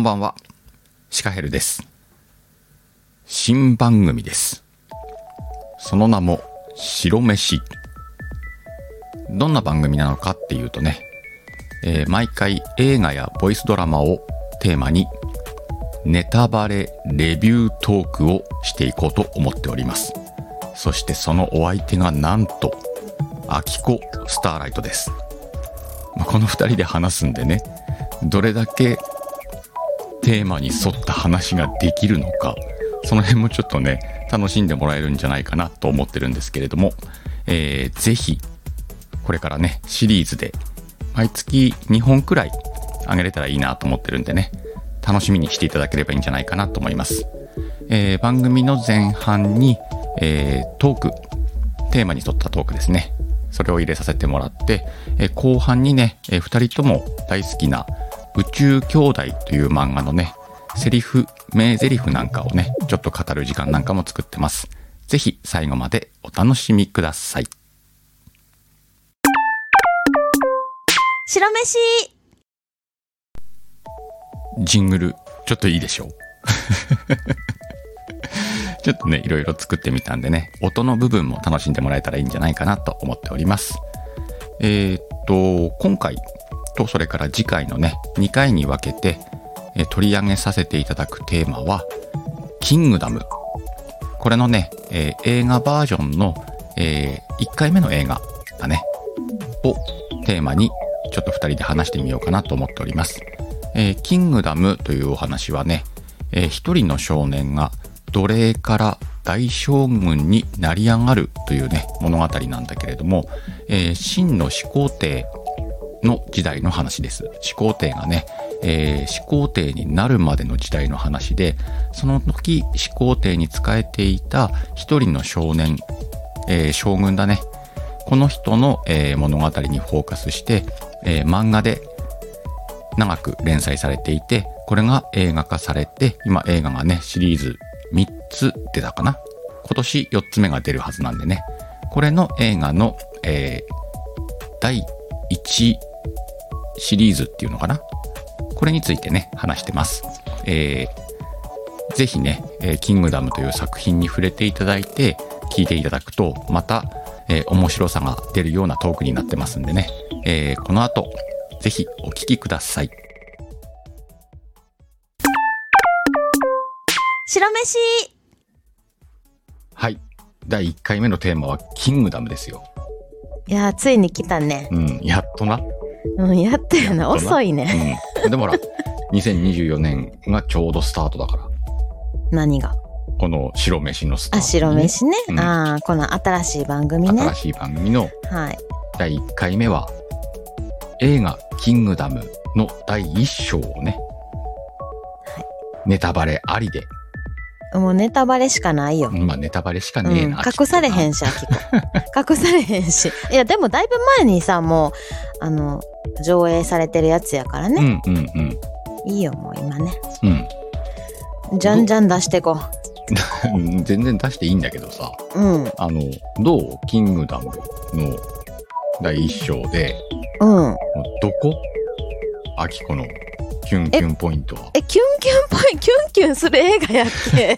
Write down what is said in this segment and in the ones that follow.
んばんは。シカヘルです。新番組です。その名も、白飯。どんな番組なのかっていうとね、えー毎回映画やボイスドラマをテーマに、ネタバレレビュートークをしていこうと思っております。そしてそのお相手がなんと、アキコスターライトです。まあこの二人で話すんでね、どれだけテーマに沿った話ができるのか、その辺もちょっとね、楽しんでもらえるんじゃないかなと思ってるんですけれども、えーぜひ、これからね、シリーズで、毎月2本くらい上げれたらいいなと思ってるんでね、楽しみにしていただければいいんじゃないかなと思います。えー番組の前半に、えートーク、テーマに沿ったトークですね。それを入れさせてもらって、えー後半にね、え2人とも大好きな宇宙兄弟という漫画のね、セリフ、名台詞なんかをね、ちょっと語る時間なんかも作ってます。ぜひ最後までお楽しみください。白飯ジングル、ちょっといいでしょう ちょっとね、いろいろ作ってみたんでね、音の部分も楽しんでもらえたらいいんじゃないかなと思っております。えーっと、今回とそれから次回のね、2回に分けて、取り上げさせていただくテーマは、キングダム。これのね、えー映画バージョンの、え1回目の映画だね、をテーマにちょっと2人で話してみようかなと思っております。えーキングダムというお話はね、えー一人の少年が奴隷から大将軍になり上がるというね、物語なんだけれども、えー真の始皇帝の時代の話です。始皇帝がね、えー始皇帝になるまでの時代の話で、その時始皇帝に仕えていた一人の少年、えー将軍だね。この人の、えー物語にフォーカスして、えー漫画で長く連載されていて、これが映画化されて、今映画がね、シリーズ3つ出たかな今年4つ目が出るはずなんでね。これの映画の、えー第1シリーズっていうのかな？これについてね、話してます。えーぜひね、えーキングダムという作品に触れていただいて、聞いていただくと、また、えー面白さが出るようなトークになってますんでね、えーこの後、ぜひお聞きください。白飯はい。第1回目のテーマはキングダムですよ。いやー、ついに来たね。うん、やっとな。うん、やったよな遅いね。うん。でもほら、2024年がちょうどスタートだから。何が？この白飯のスターあ、ト、白飯ね。うんああ、この新しい番組ね。新しい番組のはい。第1回目は、映画キングダムの第1章をね、ネタバレありで、もうネタバレしかないよ。まあネタバレしかうん、ねえな。隠されへんし。し、あきこ。隠されへんし。いや、でもだいぶ前にさ、もう、あの、上映されてるやつやからうね。んうんうん。いいよ、もう今ね。うん。じゃんじゃん出してこ 全然出していいんだけどさ、う。うん。あの、どう？キングダムの第1章で、うん。どこ？アキコのキュンキュンポイントは。え、キュンキュンぽい、キュンキュンする映画やっけ？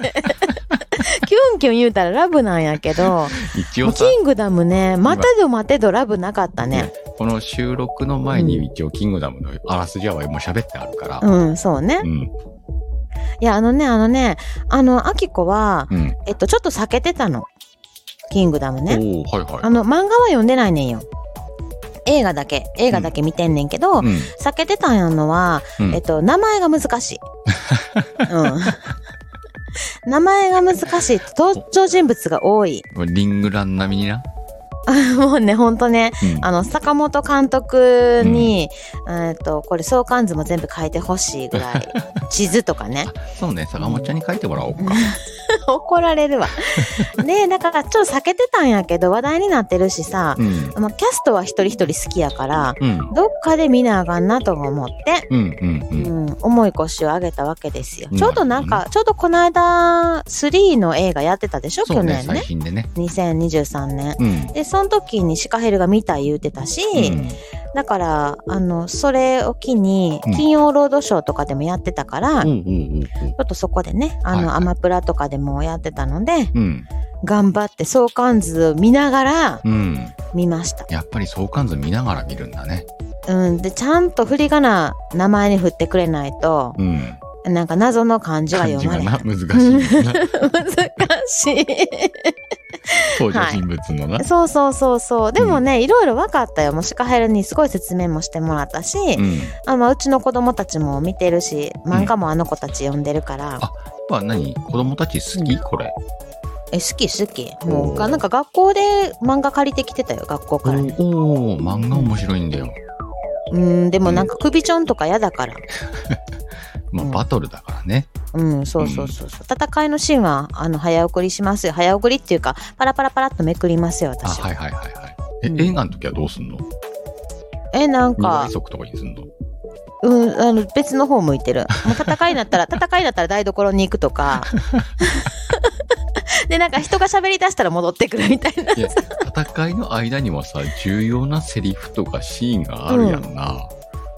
キュンキュン言うたらラブなんやけど、一応キングダムね、待てど待てどラブなかったね。この収録の前に一応キングダムのあらすじはもう喋ってあるから。うん、そうねう。ん。いや、あのね、あのね、あの、アキコは、うん。えっと、ちょっと避けてたの。キングダムね。はいはい。あの、漫画は読んでないねんよ。映画だけ、映画だけ見てんねんけど、うん。避けてたんやのは、うんえっと、名前が難しい。うん。名前が難しい。登場人物が多い。リングラン並みにな。もうね、ほんとね、うん。あの、坂本監督に、えっと、これ相関図も全部書いてほしいぐらい、地図とかね。そうね、坂本ちゃんに書いてもらおうか。怒られるわ。で、だからちょっと避けてたんやけど、話題になってるしさ、うん。まあ、キャストは一人一人好きやから、うん。どっかで見なあかんなと思って、うんうんううん。ん、重い腰を上げたわけですよ。うんちょうどなんか、ちょうどこの間、3の映画やってたでしょ、去年ね。ね。2023年。うん。で、その時にシカヘルが見た言うてたし、うんだから、あの、それを機にうん、金曜ロードショーとかでもやってたから、ちうんうんうんょっとそこでね、あの、アマプラとかでもやってたので、うん。頑張って相関図を見ながらうん。うん。見ました。やっぱり相関図見ながら見るんだね。うん。で、ちゃんと振り仮名名前に振ってくれないと、うん。なんか謎の漢字は読まれな難しいな。難しい。登場人物のな。そうそうそうそう。でもね、いろいろ分かったよ。もうシカヘルにすごい説明もしてもらったし、うん。あまあ、うちの子供たちも見てるし、漫画もあの子たち読んでるから、あは何？子供たち好き？これ。え、好き好き。もう、なんか学校で漫画借りてきてたよ、学校からね。おおー漫画面白いんだよ。うん、でもなんか首ちょんとか嫌だから。まあ、うんバトルだからね。うん、そうそうそうそう。戦いのシーンは、あの、早送りしますよ。早送りっていうか、パラパラパラっとめくりますよ、あ、私は。はいはいはいはい。え、うん映画の時はどうすんの？え、なん二か倍、速とかにすんの？うん、あの、別の方向いてる。もう戦いになったら、戦いになったら台所に行くとか。で、なんか人が喋り出したら戻ってくるみたいな。いや、戦いの間にもさ、重要なセリフとかシーンがあるやんな。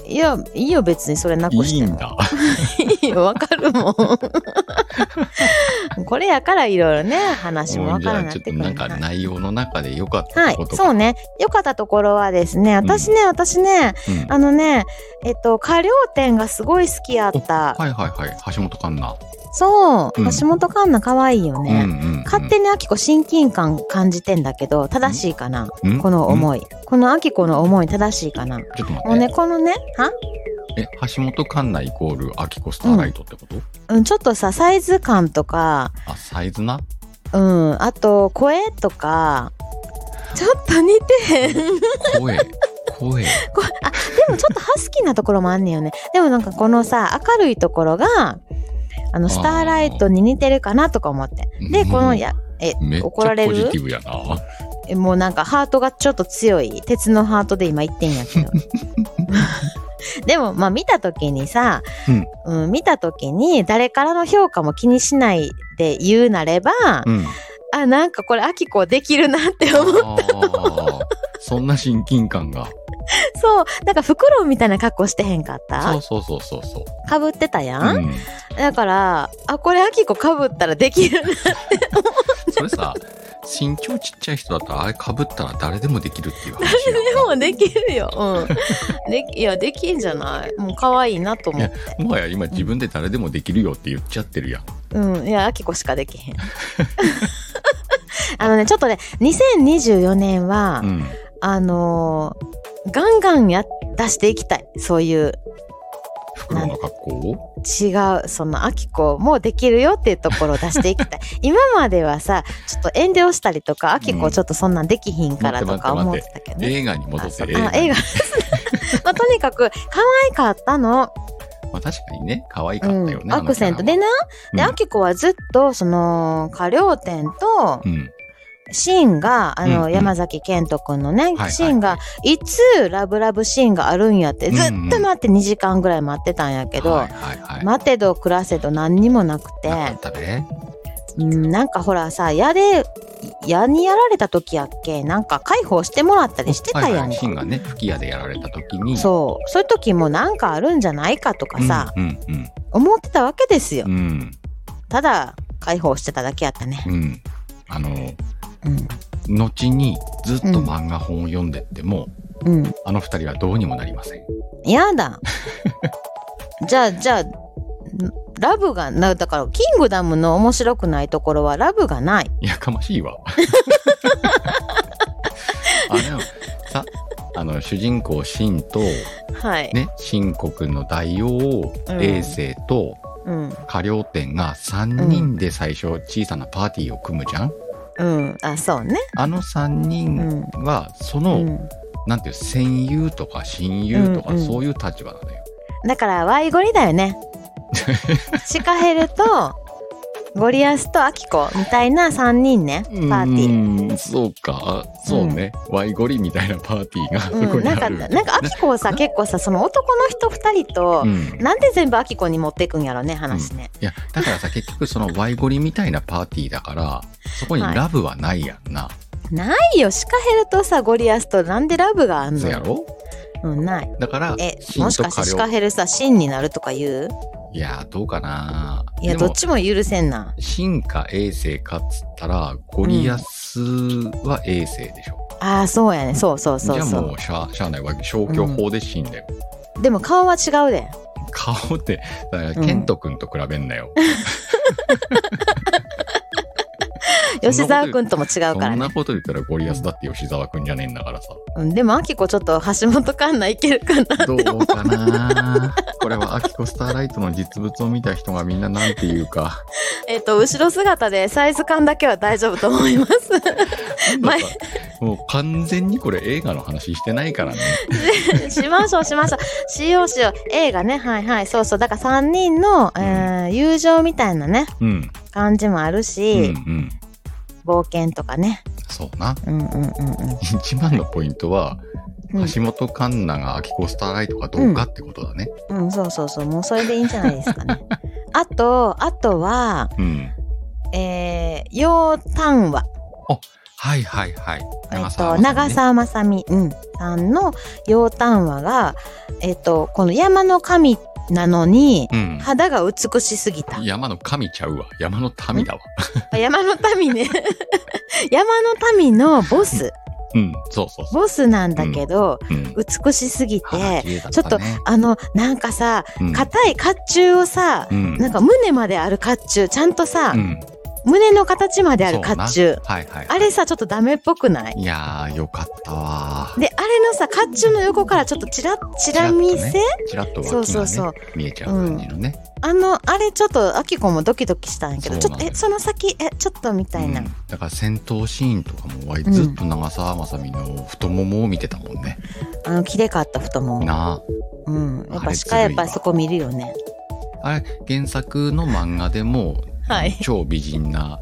いや、いいよ、別にそれなくいしても。いんだ。いいよ、わかるもん。これやからいろいろね、話もわからなくるはいなんか内容の中で良かったはいこと、そうね。良かったところはですね、私ね、私ね、うんあのね、えっと、過料店がすごい好きやった。はいはいはい。橋本環奈。そう、うん橋本環奈可愛いようんね。うんうん。勝手にアキコ親近感感じてんだけど、正しいかな、うん？この思い。このアキコの思い正しいかな？ちょっと待って。もうね、このね、は？え、橋本環奈イコールアキコスターライトってこと、うん、ちょっとさ、サイズ感とか、あ、サイズな？うん、あと、声とか、ちょっと似てへん。声。声。こあ、でもちょっとハスキーなところもあんねんよね。でもなんかこのさ、明るいところが、あの、スターライトに似てるかなとか思って。で、うんこの、や、え、怒られる？ポジティブやな。えもうなんかハートがちょっと強い。鉄のハートで今言ってんやけど。でも、まあ見たときにさ、うん、見たときに誰からの評価も気にしないで言うなれば、うん。あ、なんかこれ、アキコできるなって思う。あーそんな親近感が。そう。なんかフクロウみたいな格好してへんかっそうたそうそうそうそう。かぶってたや、うんん。だから、あ、これアキコかぶったらできるな。それさ、身長ちっちゃい人だったらあれ被ったら誰でもできるっていう話や でもできるよ。うん。でき、いや、できんじゃない？もう可愛いなと思って。もはや今自分で誰でもできるよって言っちゃってるやん。うん。いや、アキコしかできへん。あのね、ちょっとね、2024年は、うん。あのーガンガンや、出していきたい。そういう、袋の格好を？違う、その、アキコもできるよっていうところを出していきたい。今まではさ、ちょっと遠慮したりとか、アキコちょっとそんなんできひんからとか思ってたけどね。映画に戻って映映画 まあ、とにかく、可愛かったの。まあ確かにね、可愛かったよね。うん、アクセント。でね。な、で、アキコはずっと、その、過料店と、うん。シーンが、あの、うんうん山崎賢人くんのね、はいシーンが、いつラブラブシーンがあるんやって、ずっと待って2時間ぐらい待ってたんやけど。待てど暮らせど何にもなくて。うん、なんかほらさ、矢で、矢にやられた時やっけ？なんか解放してもらったりしてたやんか。はいがね、吹き矢でやられた時に。そう。そういう時もなんかあるんじゃないかとかうんさ。思ってたわけですよう。ん。ただ、解放してただけやったね。うん。あの、うん。後にずっと漫画本を読んでっても、うん。あの二人はどうにもなりません。やだ。じゃあ、じゃあ、ラブがな、だから、キングダムの面白くないところはラブがない。やかましいわ。あでもさ、あの、主人公シンと、はい。ね、秦国の大王、うん衛星と、うん。過料店が3人で最初小さなパーティーを組むじゃん、うん。あ、そうね。あの3人は、そうの、ん。なんていう、戦友とか親友とか、うんうんそういう立場なのよ。だから、ワイゴリだよね。シカヘルと、ゴリアスとアキコみたいな3人ね、パーティー。ー。うん、そうか。そうね。ワイゴリみたいなパーティーがそこうん、なんか。なんかアキコをさ、結構さ、その男の人2人とう、ん。なんで全部アキコに持っていくんやろね、話ね。いや、だからさ、結局そのワイゴリみたいなパーティーだから、そこにラブはないやんな。ないよ、シカヘルとさ、ゴリアスとなんでラブがあんのそうやろ？うん、ない。だから、え、信もしかしてシカヘルさ、信になるとか言う？いや、どうかないや、どっちも許せんな。信か嬴政かっつったら、ゴリアスは嬴政でしょ。ああ、そうやね。そうそうそうそじゃあもうしゃあしゃあないわけ。消去法で死んだよ。う。でも顔は違うで。顔って、だから、うんケント君と比べんなよ。吉沢くんとも違うそからねんな。こと言ったらゴリアスだって吉沢君じゃねえんだからさ。うん、でも、アキコちょっと橋本環奈いけるかな。どうかなこれはアキコスターライトの実物を見た人がみんななんて言うか。えっと、後ろ姿でサイズ感だけは大丈夫と思います。前 もう完全にこれ映画の話してないからね。しましょう、しましょう。しようしよう。映画ね。はいはい。そうそう。だから3人の、えー友情みたいなね、うん。感じもあるうんし、うん。冒険とかね。そうな。うんうんうんうん。一番のポイントは、うん橋本環奈がアキコスターライトかどうかってことだね。うん、そうそうそう。もうそれでいいんじゃないですかね。あと、あとは、うん。えー、楊丹和。はいはいはい。えっと、長澤まさみ、うん、さんの楊丹和が、えっと、この山の神なのに、うん。肌が美しすぎた。山の神ちゃうわ。山の民だわ。あ山の民ね。山の民のボス。うん。そうそうそボスなんだけど、う。うん。美しすぎ肌て、綺麗だちょっとねあの、なんかさ、うん硬い甲冑をさ、うん。なんか胸まである甲冑、ちゃんとさ、うん。胸の形まである甲冑。はいはい。あれさ、ちょっとダメっぽくない？いやー、よかったわー。で、あれのさ、甲冑の横からちょっとチラッ、チラ見せ、チラッとねとそうそうそう見えちゃう感じのね。あの、あれちょっと、アキコもドキドキしたんやけど、ちょっと、え、その先、え、ちょっとみたいな。うんだから戦闘シーンとかもわいずっと長澤まさみの太ももを見てたもんね。あの、きれかった太もも。なうん。やっぱ鹿やっぱそこ見るよね。あ。あれ、原作の漫画でも、はい超美人な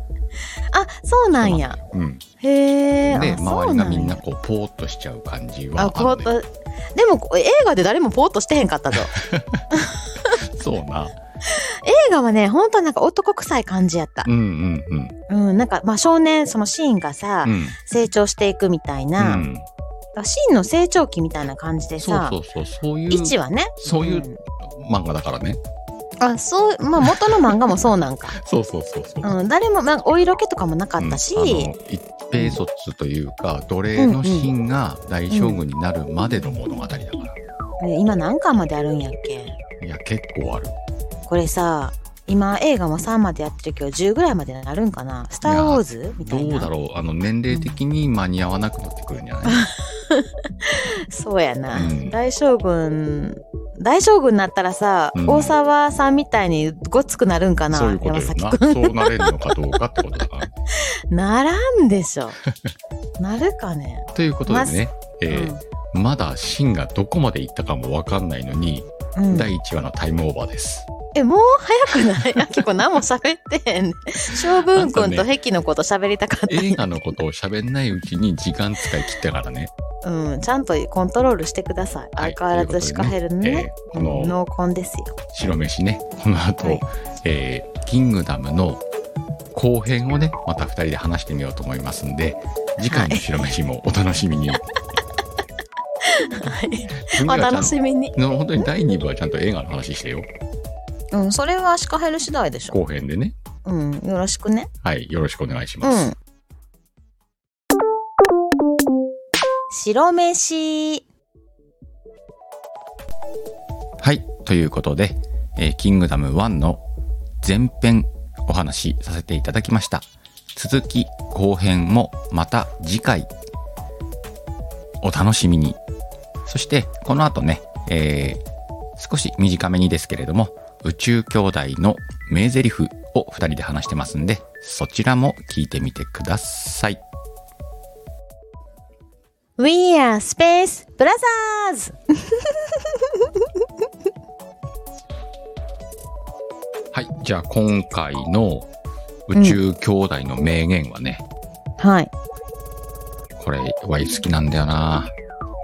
あ、そうなんや。うん。へえ。で、あ周りがみんなこう、ポーっとしちゃう感じはあ、あポー。っと。でも、映画で誰もポーっとしてへんかったぞ。そうな。映画はね、本当なんか男臭い感じやったう。んうんうん。うん、なんか、まあ少年、そのシーンがさ、うん。成長していくみたいな、うんシーンの成長期みたいな感じでそうさ、そうそう、そういう位置はね。そういうん漫画だからね。あ、そう、まあ元の漫画もそうなんか。そうそうそうそう。うん、誰も、なんかお色気とかもなかったし、うんあの一平卒というか奴隷のシーンが大将軍になるまでの物語だから、え今何巻まであるんやっけ？いや結構ある。これさ、今映画も3までやってるけど10ぐらいまでなるんかな？スター・ウォーズ？みたいな。どうだろう。あの年齢的に間に合わなくなってくるんじゃない、そうやな。うん。大将軍、大将軍になったらさ、うん大沢さんみたいにごつくなるんかなそういうこと山よな崎くん。そうなれるのかどうかってことだから ならんでしょ。なるかね。ということでね、えーうまだシンがどこまで行ったかも分かんないのに、んうん第1話のタイムオーバーですえ、もう早くない？あ結構何も喋ってへんね。将軍くんと壁のこと喋りたかった。映画のことを喋んないうちに時間使い切ったからねうん、ちゃんとコントロールしてください。はい相変わらずシカヘルのね、ねえーこの濃紺ですよ。白飯ねこの後、はいえーキングダムの後編をねまた2人で話してみようと思いますんで次回の白飯もお楽しみに、はい。次お楽しみに。の本当に第2部はちゃんと映画の話してようん、それはシカヘル次第でしょ。後編でねうん、よろしくね。はいよろしくお願いしうます、ん。白飯。はいということで、えーキングダム1の前編お話しさせていただきました続き後編もまた次回お楽しみにそしてこの後ね、えー少し短めにですけれども宇宙兄弟の名台詞を2人で話してますんでそちらも聞いてみてください We are Space Brothers! はいじゃあ今回の宇宙兄弟の名言はね、はい。これわい好きなんだよな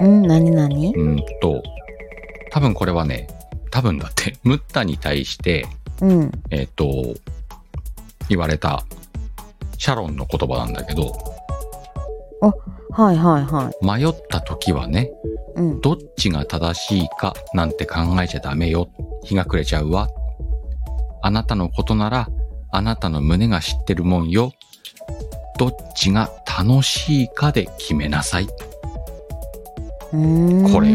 うん、なになにうーんと、多分これはね、多分だって、ムッタに対して、うん。えっ、と、言われた、シャロンの言葉なんだけど、はいはいは迷った時はね、い。うん。どっちが正しいかなんて考えちゃダメよ。日が暮れちゃうわ。あなたのことなら、あなたの胸が知ってるもんよ。どっちが楽しいかで決めなさい。これ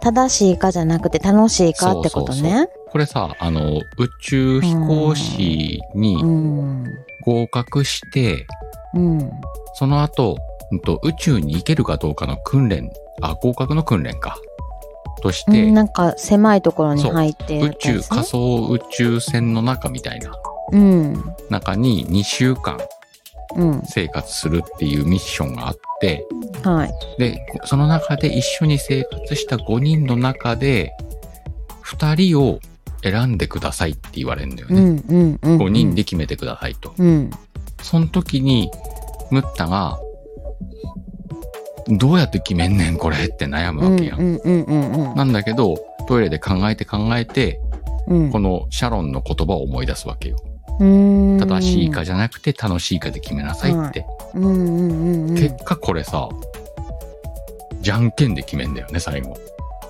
正しいかじゃなくて楽しいかってことね。これさ、あの、宇宙飛行士にうん。合格して、うん。その後、うんと宇宙に行けるかどうかの訓練、あ、合格の訓練か。として、うんなんか狭いところに入ってる宇宙、仮想宇宙船の中みたいなうん。中に2週間うん。生活するっていうミッションがあって、はい。で、その中で一緒に生活した5人の中で、2人を選んでくださいって言われるんだよね。うんうんうん。5人で決めてくださいと。うん。その時に、ムッタが、どうやって決めんねんこれって悩むわけやん。うんうんうんうんなんだけど、トイレで考えて考えて、うん。このシャロンの言葉を思い出すわけよ。うん。正しいかじゃなくて楽しいかで決めなさいって。結果これさ、じゃんけんで決めんだよね、最後。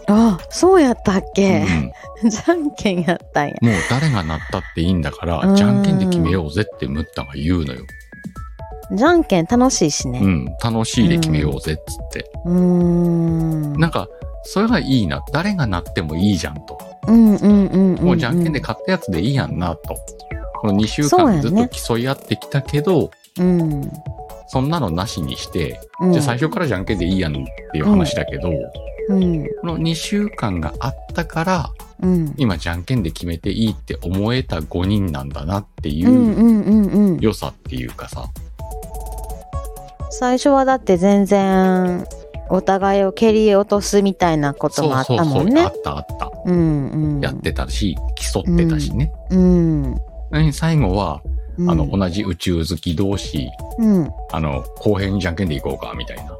あ、そうやったっうけ、ん じゃんけんやったんや。もう誰がなったっていいんだかうんら、じゃんけんで決めようぜってムッタが言うのよ。じゃんけん楽しいしね。うん、楽しいで決めようぜっつって。うーん。なんか、それがいいな。誰がなってもいいじゃんと。うんうんうんうん。もうじゃんけんで勝ったやつでいいやんなと。この2週間ずっと競い合ってきたけど、うん。そんなのなしにして、うん。じゃあ最初からじゃんけんでいいやんっていう話だけど、うん。この2週間があったから、うん。今じゃんけんで決めていいって思えた5人なんだなっていうんううんうんうん。良さっていうかさ、最初はだって全然、お互いを蹴り落とすみたいなこともあったもんねあ。ったあった。うんうん。やってたし、競ってたしね。うん。うん最後は、うん。あの、同じ宇宙好き同士、うん。あの、公平にじゃんけんでいこうか、みたいな。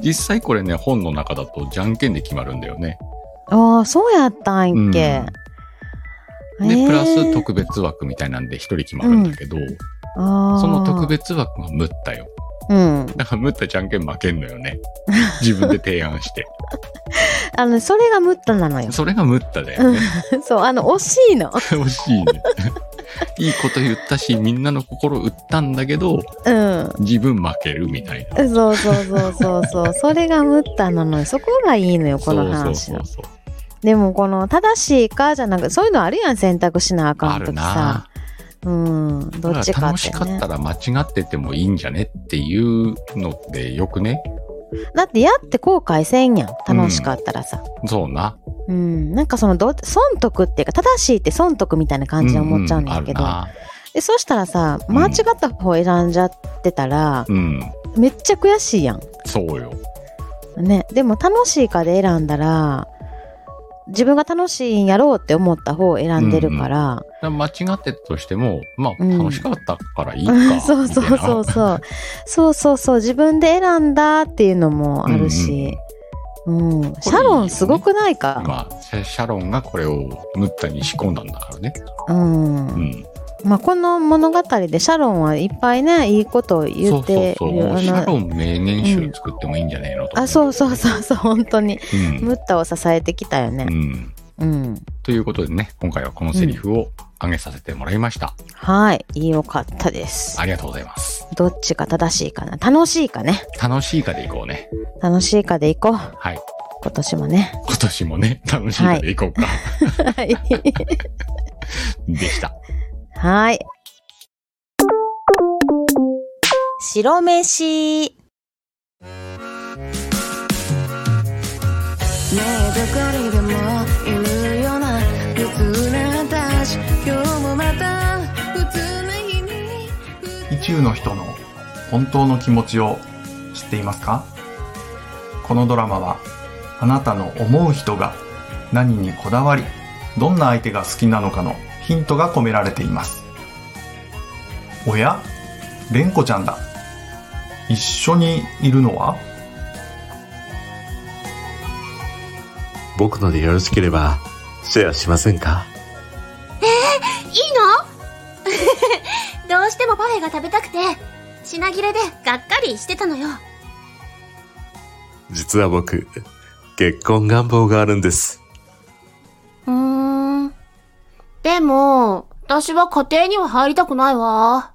実際これね、本の中だとじゃんけんで決まるんだよね。ああ、そうやったんうんけ。で、プラスえー特別枠みたいなんで一人決まるんだけど、その特別枠がムッタよ。うん。だからムッタじゃんけん負けんのよね。自分で提案して。あの、それがムッタなのよ。それがムッタだよね。そう、あの、惜しいの。惜しいね。いいこと言ったし、みんなの心打ったんだけど、うん。自分負けるみたいな。そうそうそうそうそう。それがムッタなのよ。そこがいいのよ、この話のそう。そうそうでも、この、正しいかじゃなくそういうのあるやん、選択しなあかんときさな。うん。どっちかって楽しかっねた。ら間違っててもいいんじゃねっていうのってよくね。だってやって後悔せんやん。楽しかったらさ。そうな。うん。なんかそのど、損得っていうか、正しいって損得みたいな感じで思っちゃうんだけど。うんうんあで、そしたらさ、うん間違った方選んじゃってたら、うん。めっちゃ悔しいやん。そうよ。ね。でも楽しいかで選んだら、自分が楽しいんやろうって思った方を選んでるから、だから間違ってたとしても、まあ、うん楽しかったからいいか。そうそうそうう。そう。そうそうそう。自分で選んだっていうのもあるし。うん、シャロンすごくないか？まあ、シャシャロンがこれをムッタに仕込んだんだからね。うん。うん。まあ、この物語でシャロンはいっぱいね、いいことを言そうそうってそう。る。もうシャロン名言集作ってもいいんじゃねえのと。あ、そうそうそうそう、本当に。うん。ムッタを支えてきたよね。うん。うん。ということでね、今回はこのセリフを挙げさせてもらいました。はい。よかったです。ありがとうございます。どっちが正しいかな？楽しいかね？楽しいかでいこうね。楽しいかでいこう。はい。今年もね。今年もね、楽しいかでいこうか。はい。でした。はい。白飯。ねえどこにでもいるような普通な私今日もまた普通な日に意中の人の本当の気持ちを知っていますか？このドラマはあなたの思う人が何にこだわりどんな相手が好きなのかのヒントが込められていますおや？蓮子ちゃんだ一緒にいるのは？僕のでよろしければ、シェアしませんか？いいの？どうしてもパフェが食べたくて。品切れでがっかりしてたのよ。実は僕、結婚願望があるんです。でも、私は家庭には入りたくないわ。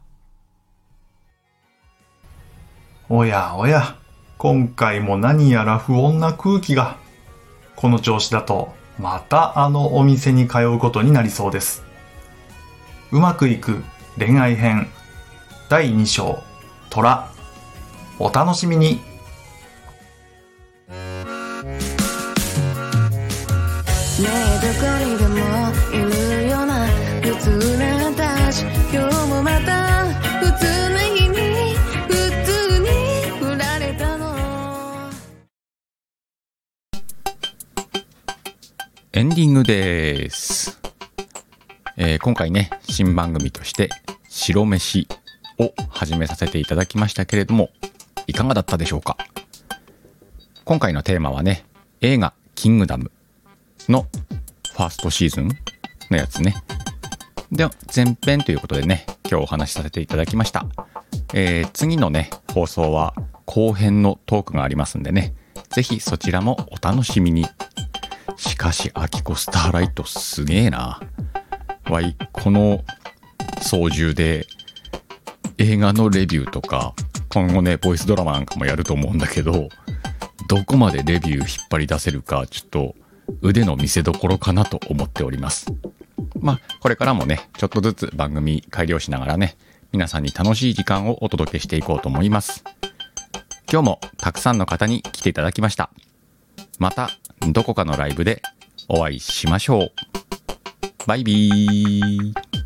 おやおや、今回も何やら不穏な空気が。この調子だと、またあのお店に通うことになりそうです。うまくいく恋愛編第2章虎お楽しみにエンディングです。えー今回ね、新番組として、白飯を始めさせていただきましたけれども、いかがだったでしょうか？今回のテーマはね、映画、キングダムのファーストシーズンのやつね。で、前編ということでね、今日お話しさせていただきました。えー次のね、放送は後編のトークがありますんでね、ぜひそちらもお楽しみに。しかし、アキコスターライトすげえな。わい、この操縦で映画のレビューとか、今後ね、ボイスドラマなんかもやると思うんだけど、どこまでレビュー引っ張り出せるか、ちょっと腕の見せ所かなと思っております。まあ、これからもね、ちょっとずつ番組改良しながらね、皆さんに楽しい時間をお届けしていこうと思います。今日もたくさんの方に来ていただきました。またどこかのライブでお会いしましょう。バイビー。